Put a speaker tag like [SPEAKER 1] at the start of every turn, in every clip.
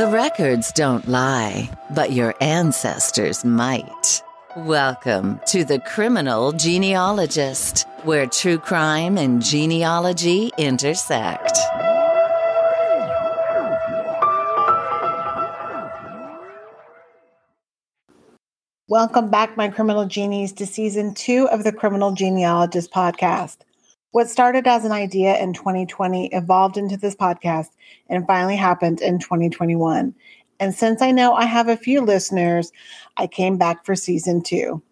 [SPEAKER 1] The records don't lie, but your ancestors might. Welcome to The Criminal Genealogist, where true crime and genealogy intersect.
[SPEAKER 2] Welcome back, my criminal genies, to season two of the Criminal Genealogist podcast. What started as an idea in 2020 evolved into this podcast and finally happened in 2021. And since I know I have a few listeners, I came back for season two.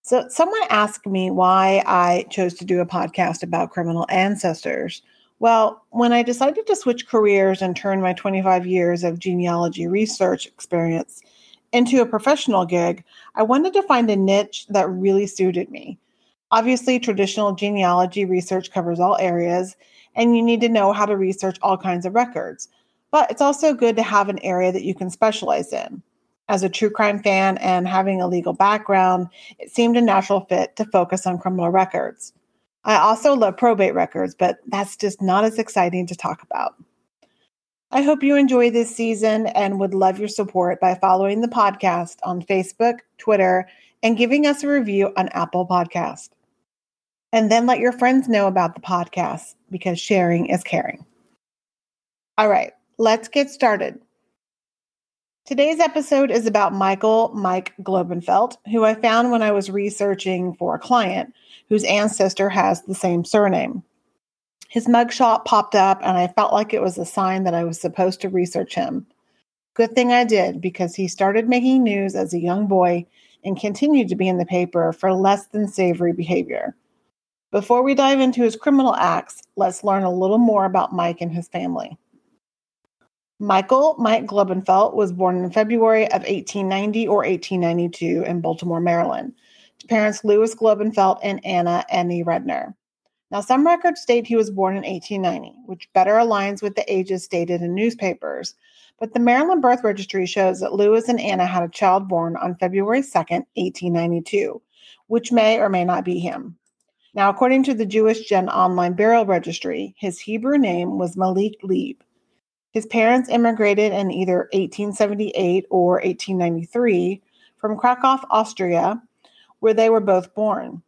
[SPEAKER 2] So, someone asked me why I chose to do a podcast about criminal ancestors. Well, when I decided to switch careers and turn my 25 years of genealogy research experience into a professional gig, I wanted to find a niche that really suited me. Obviously, traditional genealogy research covers all areas, and you need to know how to research all kinds of records. But it's also good to have an area that you can specialize in. As a true crime fan and having a legal background, it seemed a natural fit to focus on criminal records. I also love probate records, but that's just not as exciting to talk about. I hope you enjoy this season and would love your support by following the podcast on Facebook, Twitter, and giving us a review on Apple Podcast. And then let your friends know about the podcast because sharing is caring. All right, let's get started. Today's episode is about Michael Mike Globenfelt, who I found when I was researching for a client whose ancestor has the same surname. His mugshot popped up, and I felt like it was a sign that I was supposed to research him. Good thing I did because he started making news as a young boy and continued to be in the paper for less than savory behavior. Before we dive into his criminal acts, let's learn a little more about Mike and his family. Michael Mike Globenfeld was born in February of 1890 or 1892 in Baltimore, Maryland, to parents Louis Globenfeld and Anna Annie Redner. Now, some records state he was born in 1890, which better aligns with the ages stated in newspapers. But the Maryland Birth Registry shows that Louis and Anna had a child born on February 2nd, 1892, which may or may not be him. Now, according to the JewishGen Online Burial Registry, his Hebrew name was Malik Leib. His parents immigrated in either 1878 or 1893 from Krakow, Austria, where they were both born.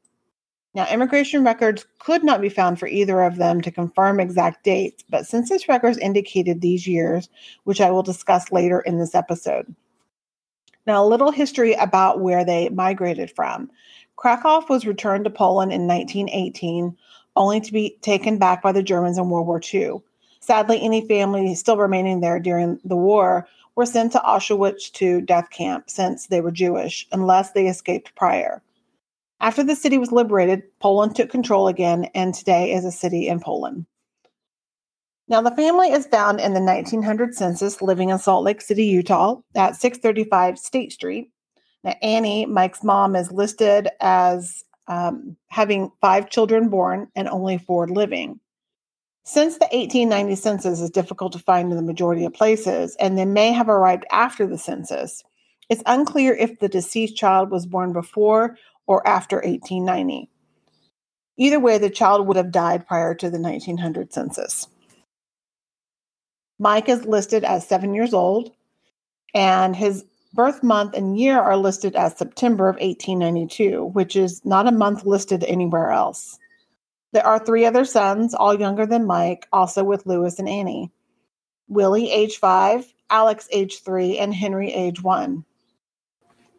[SPEAKER 2] Now, immigration records could not be found for either of them to confirm exact dates, but census records indicated these years, which I will discuss later in this episode. Now, a little history about where they migrated from. Krakow was returned to Poland in 1918, only to be taken back by the Germans in World War II. Sadly, any family still remaining there during the war were sent to Auschwitz to death camp since they were Jewish, unless they escaped prior. After the city was liberated, Poland took control again and today is a city in Poland. Now, the family is found in the 1900 census living in Salt Lake City, Utah at 635 State Street. Now, Annie, Mike's mom, is listed as um, having five children born and only four living. Since the 1890 census is difficult to find in the majority of places, and they may have arrived after the census, it's unclear if the deceased child was born before or after 1890. Either way, the child would have died prior to the 1900 census. Mike is listed as seven years old, and his birth month and year are listed as September of 1892, which is not a month listed anywhere else. There are three other sons, all younger than Mike, also with Lewis and Annie. Willie, age five, Alex, age three, and Henry, age one.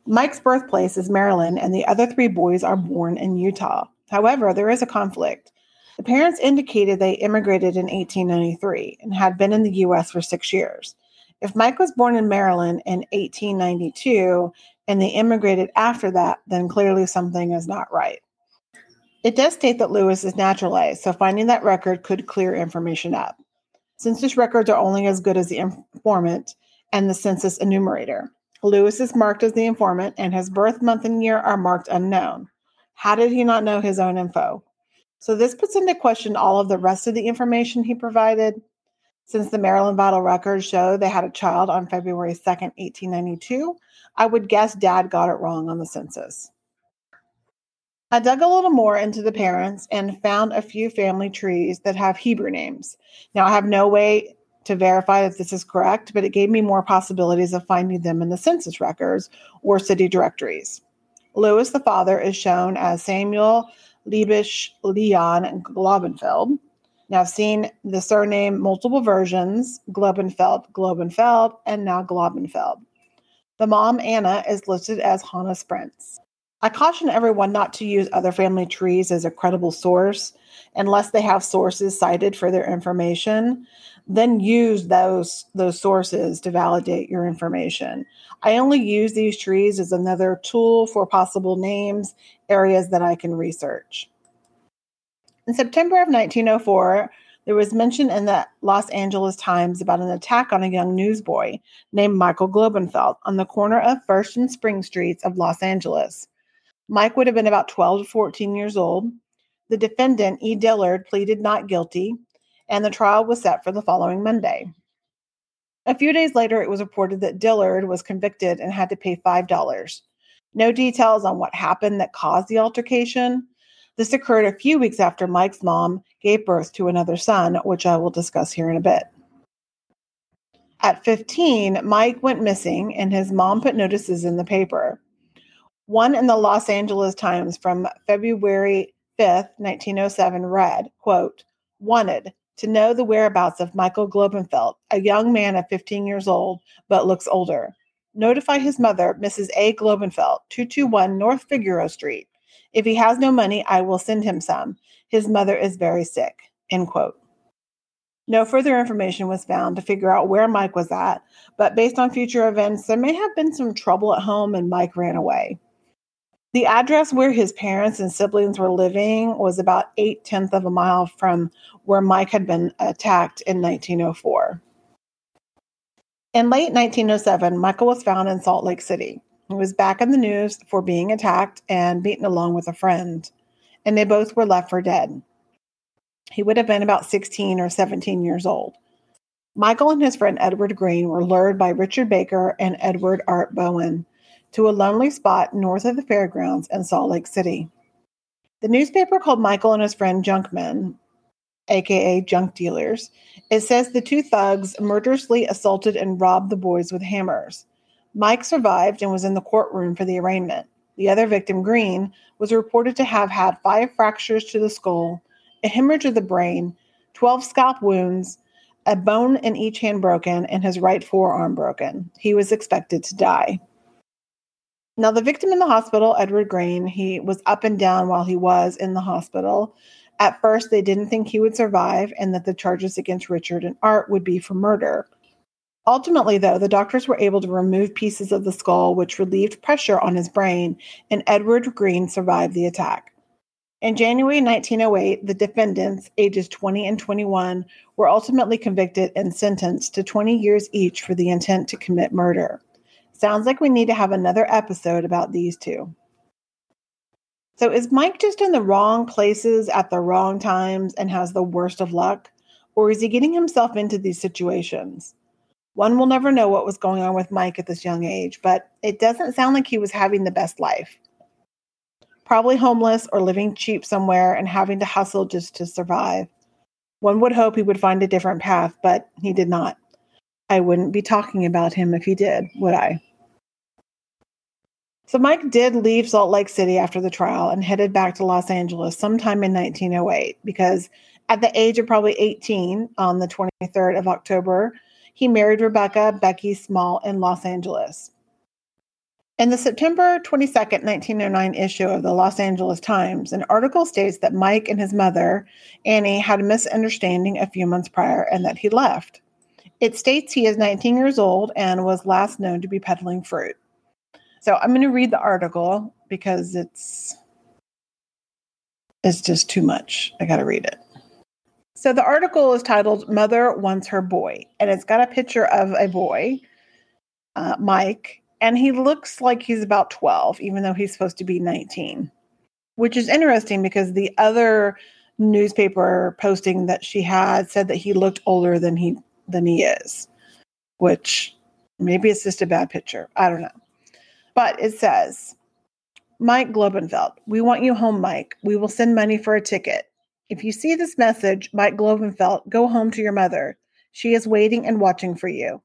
[SPEAKER 2] Mike's birthplace is Maryland, and the other three boys are born in Utah. However, there is a conflict. The parents indicated they immigrated in 1893 and had been in the U.S. for six years. If Mike was born in Maryland in 1892 and they immigrated after that, then clearly something is not right. It does state that Lewis is naturalized, so finding that record could clear information up. Census records are only as good as the informant and the census enumerator. Lewis is marked as the informant, and his birth month and year are marked unknown. How did he not know his own info? So, this puts into question all of the rest of the information he provided. Since the Maryland Vital Records show they had a child on February 2nd, 1892, I would guess dad got it wrong on the census. I dug a little more into the parents and found a few family trees that have Hebrew names. Now, I have no way to verify if this is correct, but it gave me more possibilities of finding them in the census records or city directories. Lewis, the father, is shown as Samuel Liebisch Leon Globenfeld. Now, I've seen the surname multiple versions Globenfeld, Globenfeld, and now Globenfeld. The mom, Anna, is listed as Hannah Sprintz. I caution everyone not to use other family trees as a credible source unless they have sources cited for their information. Then use those those sources to validate your information. I only use these trees as another tool for possible names, areas that I can research. In September of 1904, there was mention in the Los Angeles Times about an attack on a young newsboy named Michael Globenfeld on the corner of First and Spring Streets of Los Angeles. Mike would have been about 12 to 14 years old. The defendant, E. Dillard, pleaded not guilty, and the trial was set for the following Monday. A few days later, it was reported that Dillard was convicted and had to pay $5. No details on what happened that caused the altercation. This occurred a few weeks after Mike's mom gave birth to another son, which I will discuss here in a bit. At 15, Mike went missing and his mom put notices in the paper. One in the Los Angeles Times from February 5th, 1907 read, quote, Wanted, to know the whereabouts of Michael Globenfeld, a young man of 15 years old, but looks older. Notify his mother, Mrs. A. Globenfeld, 221 North Figueroa Street. If he has no money, I will send him some. His mother is very sick. End quote. No further information was found to figure out where Mike was at, but based on future events, there may have been some trouble at home and Mike ran away. The address where his parents and siblings were living was about eight tenths of a mile from where Mike had been attacked in 1904. In late 1907, Michael was found in Salt Lake City. He was back in the news for being attacked and beaten along with a friend, and they both were left for dead. He would have been about 16 or 17 years old. Michael and his friend Edward Green were lured by Richard Baker and Edward Art Bowen to a lonely spot north of the fairgrounds in Salt Lake City. The newspaper called Michael and his friend junkmen, aka junk dealers. It says the two thugs murderously assaulted and robbed the boys with hammers. Mike survived and was in the courtroom for the arraignment. The other victim, Green, was reported to have had five fractures to the skull, a hemorrhage of the brain, 12 scalp wounds, a bone in each hand broken, and his right forearm broken. He was expected to die. Now, the victim in the hospital, Edward Green, he was up and down while he was in the hospital. At first, they didn't think he would survive and that the charges against Richard and Art would be for murder. Ultimately, though, the doctors were able to remove pieces of the skull, which relieved pressure on his brain, and Edward Green survived the attack. In January 1908, the defendants, ages 20 and 21, were ultimately convicted and sentenced to 20 years each for the intent to commit murder. Sounds like we need to have another episode about these two. So, is Mike just in the wrong places at the wrong times and has the worst of luck? Or is he getting himself into these situations? One will never know what was going on with Mike at this young age, but it doesn't sound like he was having the best life. Probably homeless or living cheap somewhere and having to hustle just to survive. One would hope he would find a different path, but he did not. I wouldn't be talking about him if he did, would I? So Mike did leave Salt Lake City after the trial and headed back to Los Angeles sometime in 1908 because at the age of probably 18 on the 23rd of October, he married Rebecca Becky Small in Los Angeles. In the September 22, 1909 issue of the Los Angeles Times, an article states that Mike and his mother, Annie, had a misunderstanding a few months prior and that he left. It states he is 19 years old and was last known to be peddling fruit. So I'm going to read the article because it's it's just too much. I got to read it. So the article is titled "Mother Wants Her Boy," and it's got a picture of a boy, uh, Mike, and he looks like he's about 12, even though he's supposed to be 19, which is interesting because the other newspaper posting that she had said that he looked older than he than he is, which maybe it's just a bad picture. I don't know. But it says, Mike Globenfeld, we want you home, Mike. We will send money for a ticket. If you see this message, Mike Globenfeld, go home to your mother. She is waiting and watching for you.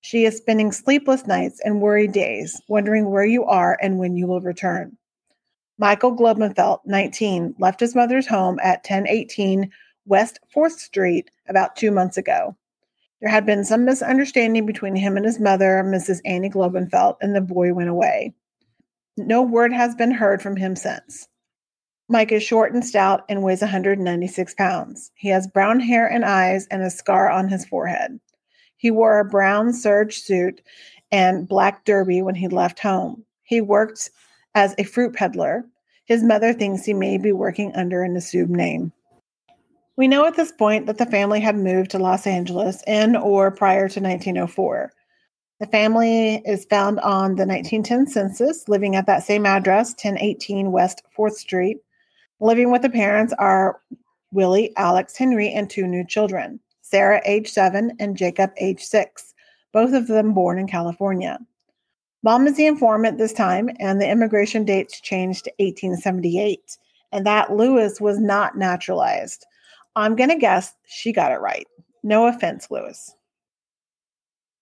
[SPEAKER 2] She is spending sleepless nights and worried days, wondering where you are and when you will return. Michael Globenfelt, 19, left his mother's home at 1018 West 4th Street about two months ago. There had been some misunderstanding between him and his mother, Mrs. Annie Globenfelt, and the boy went away. No word has been heard from him since. Mike is short and stout and weighs 196 pounds. He has brown hair and eyes and a scar on his forehead. He wore a brown serge suit and black derby when he left home. He worked as a fruit peddler. His mother thinks he may be working under an assumed name. We know at this point that the family had moved to Los Angeles in or prior to 1904. The family is found on the 1910 census, living at that same address, 1018 West 4th Street. Living with the parents are Willie, Alex, Henry, and two new children Sarah, age seven, and Jacob, age six, both of them born in California. Mom is the informant this time, and the immigration dates changed to 1878, and that Lewis was not naturalized. I'm going to guess she got it right. No offense, Lewis.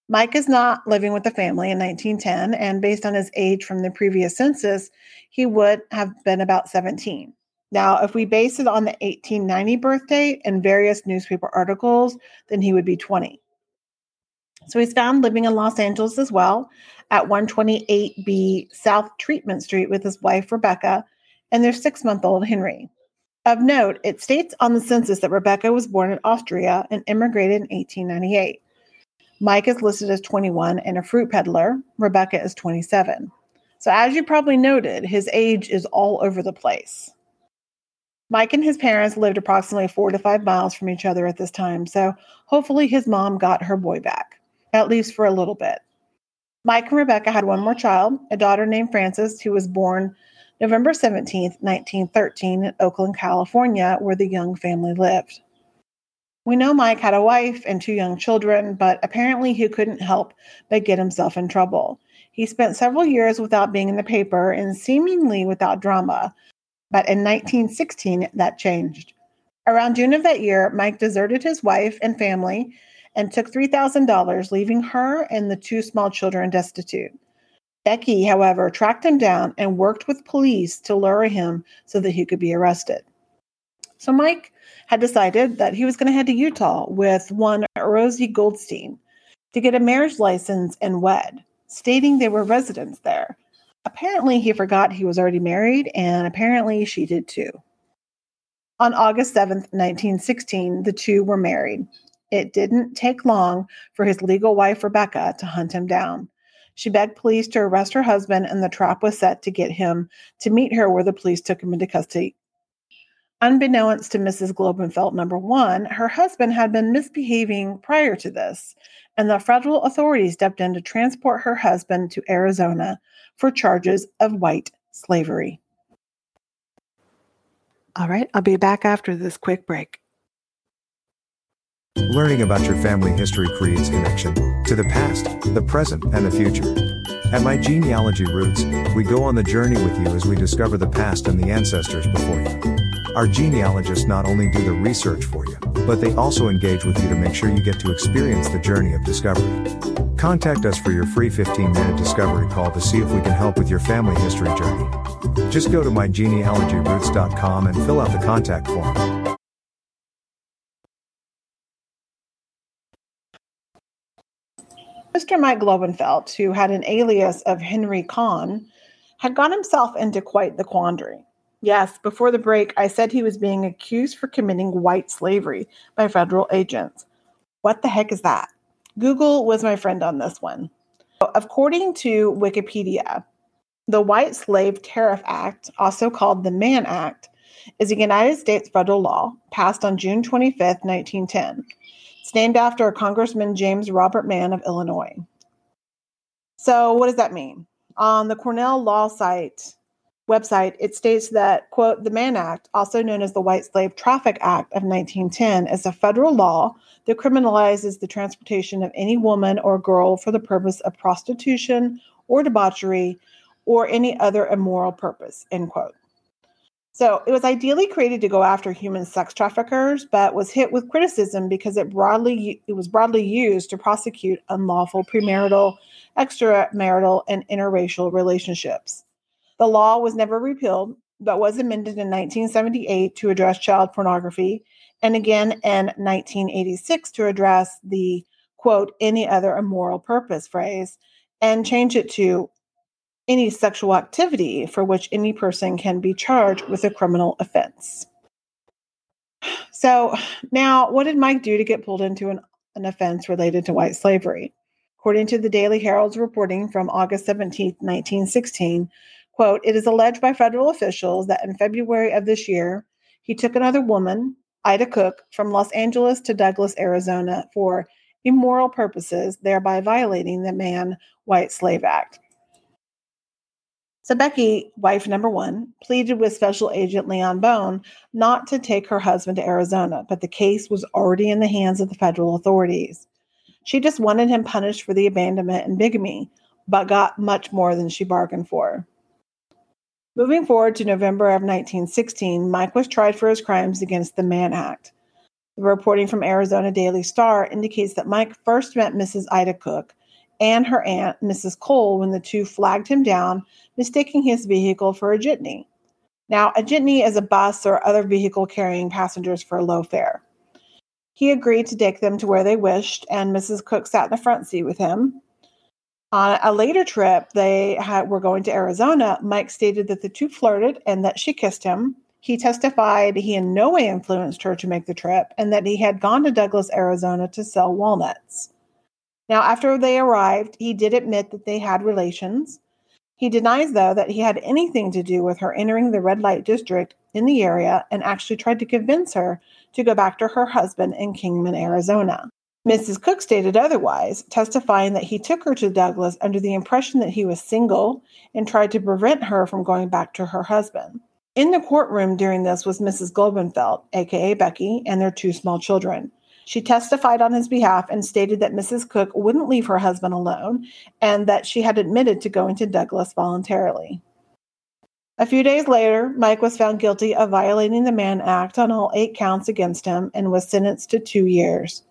[SPEAKER 2] Mike is not living with the family in 1910, and based on his age from the previous census, he would have been about 17. Now, if we base it on the 1890 birth date and various newspaper articles, then he would be 20. So he's found living in Los Angeles as well at 128B South Treatment Street with his wife, Rebecca, and their six month old Henry. Of note, it states on the census that Rebecca was born in Austria and immigrated in 1898. Mike is listed as 21 and a fruit peddler. Rebecca is 27. So, as you probably noted, his age is all over the place. Mike and his parents lived approximately four to five miles from each other at this time, so hopefully his mom got her boy back, at least for a little bit. Mike and Rebecca had one more child, a daughter named Frances, who was born November 17, 1913, in Oakland, California, where the young family lived. We know Mike had a wife and two young children, but apparently he couldn't help but get himself in trouble. He spent several years without being in the paper and seemingly without drama, but in 1916, that changed. Around June of that year, Mike deserted his wife and family and took $3,000, leaving her and the two small children destitute. Becky, however, tracked him down and worked with police to lure him so that he could be arrested. So Mike had decided that he was going to head to Utah with one Rosie Goldstein to get a marriage license and wed, stating they were residents there. Apparently, he forgot he was already married, and apparently, she did too. On August 7th, 1916, the two were married. It didn't take long for his legal wife, Rebecca, to hunt him down. She begged police to arrest her husband, and the trap was set to get him to meet her where the police took him into custody. Unbeknownst to Mrs. Globenfelt, number one, her husband had been misbehaving prior to this, and the federal authorities stepped in to transport her husband to Arizona for charges of white slavery. All right, I'll be back after this quick break.
[SPEAKER 3] Learning about your family history creates connection to the past, the present, and the future. At My Genealogy Roots, we go on the journey with you as we discover the past and the ancestors before you. Our genealogists not only do the research for you, but they also engage with you to make sure you get to experience the journey of discovery. Contact us for your free 15 minute discovery call to see if we can help with your family history journey. Just go to mygenealogyroots.com and fill out the contact form.
[SPEAKER 2] Mr. Mike Globenfelt, who had an alias of Henry Kahn, had got himself into quite the quandary. Yes, before the break, I said he was being accused for committing white slavery by federal agents. What the heck is that? Google was my friend on this one. According to Wikipedia, the White Slave Traffic Act, also called the Mann Act, is a United States federal law passed on June 25, 1910. It's named after Congressman James Robert Mann of Illinois. So, what does that mean? On the Cornell Law site, website, it states that, quote, the Mann Act, also known as the White Slave Traffic Act of 1910, is a federal law that criminalizes the transportation of any woman or girl for the purpose of prostitution or debauchery or any other immoral purpose, end quote. So it was ideally created to go after human sex traffickers, but was hit with criticism because it broadly it was broadly used to prosecute unlawful premarital, extramarital, and interracial relationships. The law was never repealed, but was amended in 1978 to address child pornography, and again in 1986 to address the quote any other immoral purpose phrase, and change it to any sexual activity for which any person can be charged with a criminal offense. So, now what did Mike do to get pulled into an, an offense related to white slavery? According to the Daily Herald's reporting from August 17, 1916, quote, it is alleged by federal officials that in February of this year, he took another woman, Ida Cook, from Los Angeles to Douglas, Arizona for immoral purposes, thereby violating the Mann White Slave Act. So Becky, wife number one, pleaded with Special Agent Leon Bone not to take her husband to Arizona, but the case was already in the hands of the federal authorities. She just wanted him punished for the abandonment and bigamy, but got much more than she bargained for. Moving forward to November of 1916, Mike was tried for his crimes against the Mann Act. The reporting from Arizona Daily Star indicates that Mike first met Mrs. Ida Cook and her aunt, Mrs. Cole, when the two flagged him down, mistaking his vehicle for a jitney. Now, a jitney is a bus or other vehicle carrying passengers for a low fare. He agreed to take them to where they wished, and Mrs. Cook sat in the front seat with him. On a later trip, they had, were going to Arizona. Mike stated that the two flirted and that she kissed him. He testified he in no way influenced her to make the trip and that he had gone to Douglas, Arizona to sell walnuts. Now, after they arrived, he did admit that they had relations. He denies, though, that he had anything to do with her entering the red light district in the area and actually tried to convince her to go back to her husband in Kingman, Arizona. Mrs. Cook stated otherwise, testifying that he took her to Douglas under the impression that he was single and tried to prevent her from going back to her husband. In the courtroom during this was Mrs. Globenfelt, aka Becky, and their two small children. She testified on his behalf and stated that Mrs. Cook wouldn't leave her husband alone and that she had admitted to going to Douglas voluntarily. A few days later, Mike was found guilty of violating the Mann Act on all eight counts against him and was sentenced to two years.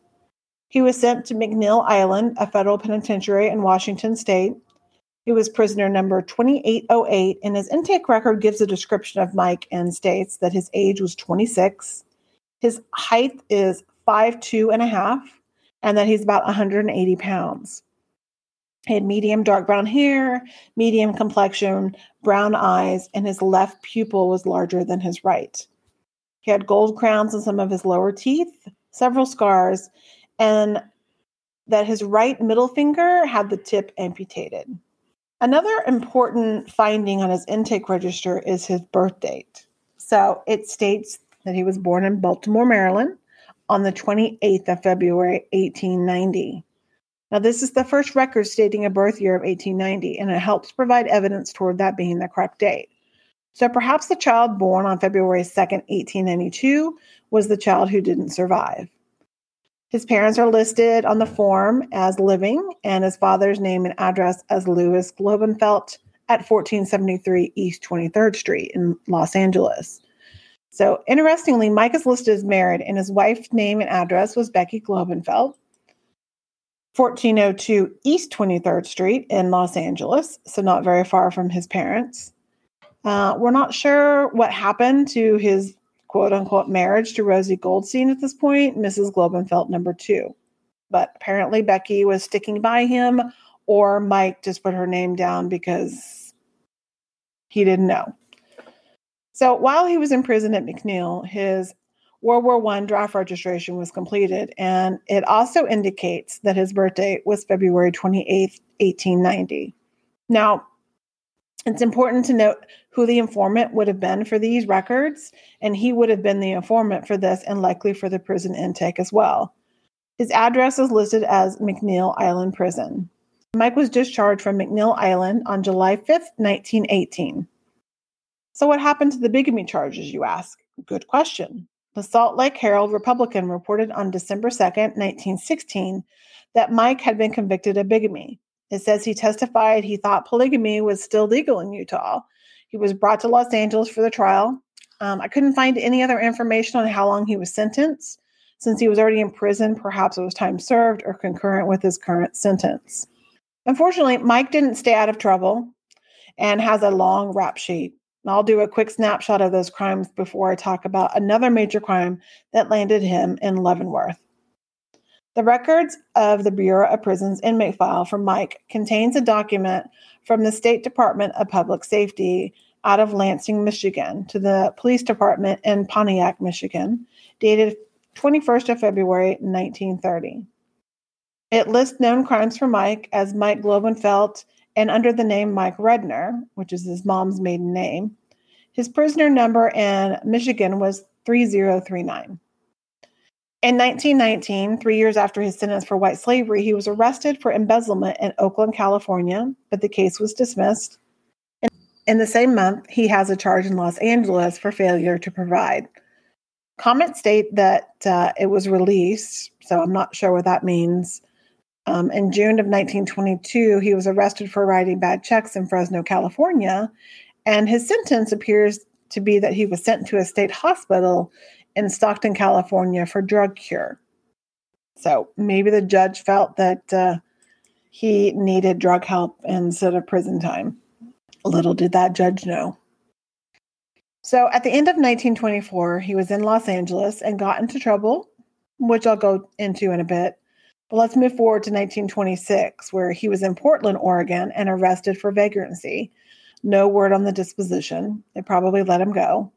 [SPEAKER 2] He was sent to McNeil Island, a federal penitentiary in Washington state. He was prisoner number 2808, and his intake record gives a description of Mike and states that his age was 26. His height is five two and a half, and that he's about 180 pounds. He had medium dark brown hair, medium complexion, brown eyes, and his left pupil was larger than his right. He had gold crowns on some of his lower teeth, several scars, and that his right middle finger had the tip amputated. Another important finding on his intake register is his birth date. So it states that he was born in Baltimore, Maryland on the 28th of February, 1890. Now, this is the first record stating a birth year of 1890, and it helps provide evidence toward that being the correct date. So perhaps the child born on February 2nd, 1892, was the child who didn't survive. His parents are listed on the form as living, and his father's name and address as Louis Globenfelt at 1473 East 23rd Street in Los Angeles. So, interestingly, Mike is listed as married, and his wife's name and address was Becky Globenfelt, 1402 East 23rd Street in Los Angeles, so not very far from his parents. Uh, we're not sure what happened to his quote unquote marriage to Rosie Goldstein at this point, Mrs. Globenfelt number two. But apparently, Becky was sticking by him, or Mike just put her name down because he didn't know. So while he was in prison at McNeil, his World War I draft registration was completed, and it also indicates that his birthday was February 28, 1890. Now, it's important to note who the informant would have been for these records, and he would have been the informant for this and likely for the prison intake as well. His address is listed as McNeil Island Prison. Mike was discharged from McNeil Island on July 5, 1918. So, what happened to the bigamy charges, you ask? Good question. The Salt Lake Herald Republican reported on December 2nd, 1916, that Mike had been convicted of bigamy. It says he testified he thought polygamy was still legal in Utah. He was brought to Los Angeles for the trial. Um, I couldn't find any other information on how long he was sentenced. Since he was already in prison, perhaps it was time served or concurrent with his current sentence. Unfortunately, Mike didn't stay out of trouble and has a long rap sheet. I'll do a quick snapshot of those crimes before I talk about another major crime that landed him in Leavenworth. The records of the Bureau of Prisons inmate file for Mike contains a document from the State Department of Public Safety out of Lansing, Michigan, to the police department in Pontiac, Michigan, dated 21st of February 1930. It lists known crimes for Mike as Mike Globenfelt and under the name Mike Redner, which is his mom's maiden name. His prisoner number in Michigan was 3039. In 1919, three years after his sentence for white slavery, he was arrested for embezzlement in Oakland, California, but the case was dismissed. In the same month, he has a charge in Los Angeles for failure to provide. Comments state that uh, it was released, so I'm not sure what that means. Um, in June of 1922, he was arrested for writing bad checks in Fresno, California, and his sentence appears to be that he was sent to a state hospital in Stockton, California for drug cure. So maybe the judge felt that uh, he needed drug help instead of prison time. Little did that judge know. So at the end of 1924, he was in Los Angeles and got into trouble, which I'll go into in a bit. But let's move forward to 1926, where he was in Portland, Oregon, and arrested for vagrancy. No word on the disposition. They probably let him go.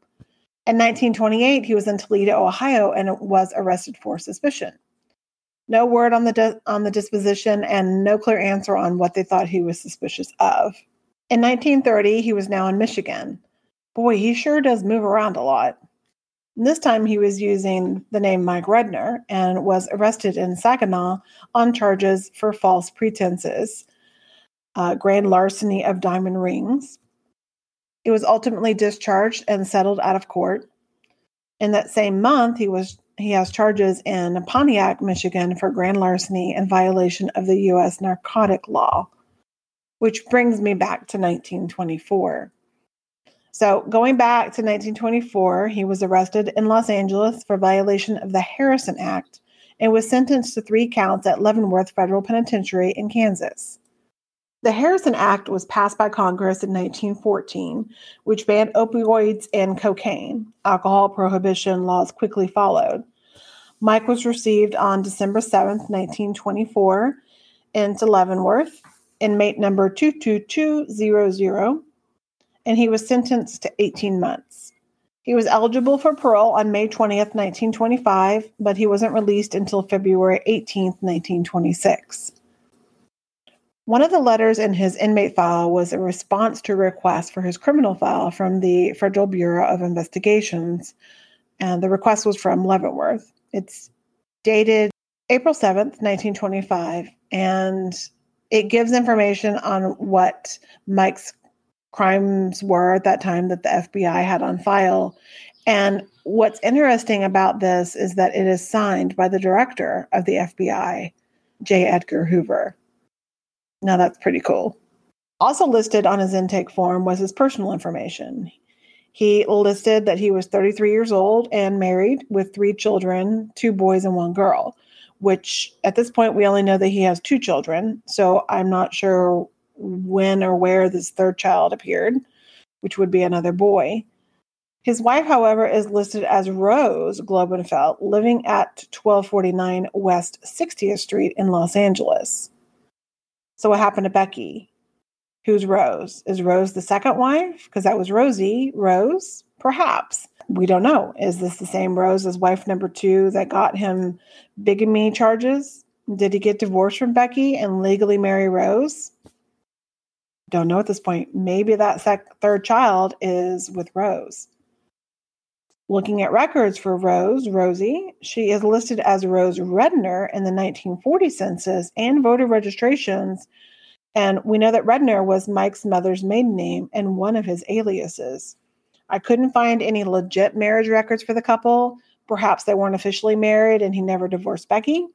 [SPEAKER 2] In 1928, he was in Toledo, Ohio, and was arrested for suspicion. No word on the on the disposition, and no clear answer on what they thought he was suspicious of. In 1930, he was now in Michigan. Boy, he sure does move around a lot. And This time he was using the name Mike Redner and was arrested in Saginaw on charges for false pretenses, uh, grand larceny of diamond rings. He was ultimately discharged and settled out of court. In that same month, he was he has charges in Pontiac, Michigan for grand larceny and violation of the U.S. narcotic law, which brings me back to 1924. So, going back to 1924, he was arrested in Los Angeles for violation of the Harrison Act and was sentenced to three counts at Leavenworth Federal Penitentiary in Kansas. The Harrison Act was passed by Congress in 1914, which banned opioids and cocaine. Alcohol prohibition laws quickly followed. Mike was received on December 7, 1924, into Leavenworth, inmate number 22200 and he was sentenced to 18 months. He was eligible for parole on May 20th, 1925, but he wasn't released until February 18th, 1926. One of the letters in his inmate file was a response to a request for his criminal file from the Federal Bureau of Investigations, and the request was from Leavenworth. It's dated April 7th, 1925, and it gives information on what Mike's crimes were at that time that the FBI had on file. And what's interesting about this is that it is signed by the director of the FBI, J. Edgar Hoover. Now that's pretty cool. Also listed on his intake form was his personal information. He listed that he was 33 years old and married with three children, two boys and one girl, which at this point we only know that he has two children. So I'm not sure when or where this third child appeared, which would be another boy. His wife, however, is listed as Rose Globenfeld, living at 1249 West 60th Street in Los Angeles. So, what happened to Becky? Who's Rose? Is Rose the second wife? Because that was Rosie. Rose? Perhaps. We don't know. Is this the same Rose as wife number two that got him bigamy charges? Did he get divorced from Becky and legally marry Rose? don't know at this point. Maybe that sec- third child is with Rose. Looking at records for Rose, Rosie, she is listed as Rose Redner in the 1940 census and voter registrations. And we know that Redner was Mike's mother's maiden name and one of his aliases. I couldn't find any legit marriage records for the couple. Perhaps they weren't officially married and he never divorced Becky.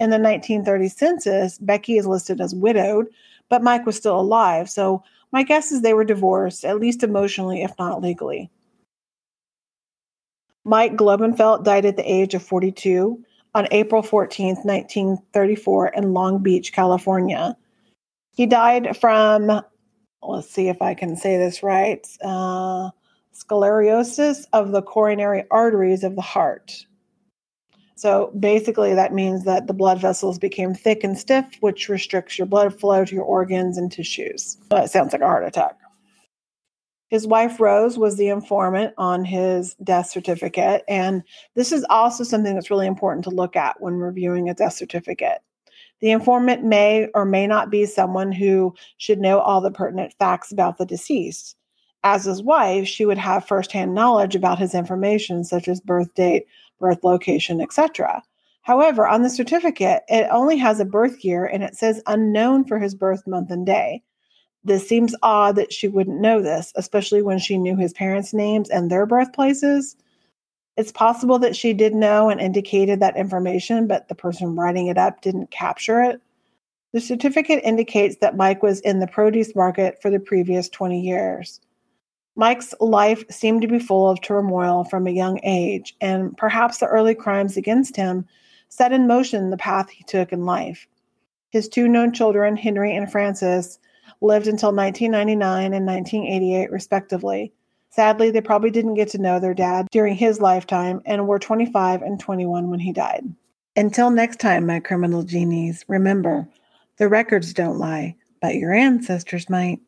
[SPEAKER 2] In the 1930 census, Becky is listed as widowed, but Mike was still alive. So my guess is they were divorced, at least emotionally, if not legally. Mike Globenfeld died at the age of 42 on April 14, 1934, in Long Beach, California. He died from, let's see if I can say this right, uh, sclerosis of the coronary arteries of the heart. So basically, that means that the blood vessels became thick and stiff, which restricts your blood flow to your organs and tissues. That sounds like a heart attack. His wife Rose was the informant on his death certificate. And this is also something that's really important to look at when reviewing a death certificate. The informant may or may not be someone who should know all the pertinent facts about the deceased. As his wife, she would have firsthand knowledge about his information, such as birth date, birth location, etc. However, on the certificate, it only has a birth year and it says unknown for his birth month and day. This seems odd that she wouldn't know this, especially when she knew his parents' names and their birthplaces. It's possible that she did know and indicated that information, but the person writing it up didn't capture it. The certificate indicates that Mike was in the produce market for the previous 20 years. Mike's life seemed to be full of turmoil from a young age, and perhaps the early crimes against him set in motion the path he took in life. His two known children, Henry and Frances, lived until 1999 and 1988, respectively. Sadly, they probably didn't get to know their dad during his lifetime and were 25 and 21 when he died. Until next time, my criminal genies, remember the records don't lie, but your ancestors might.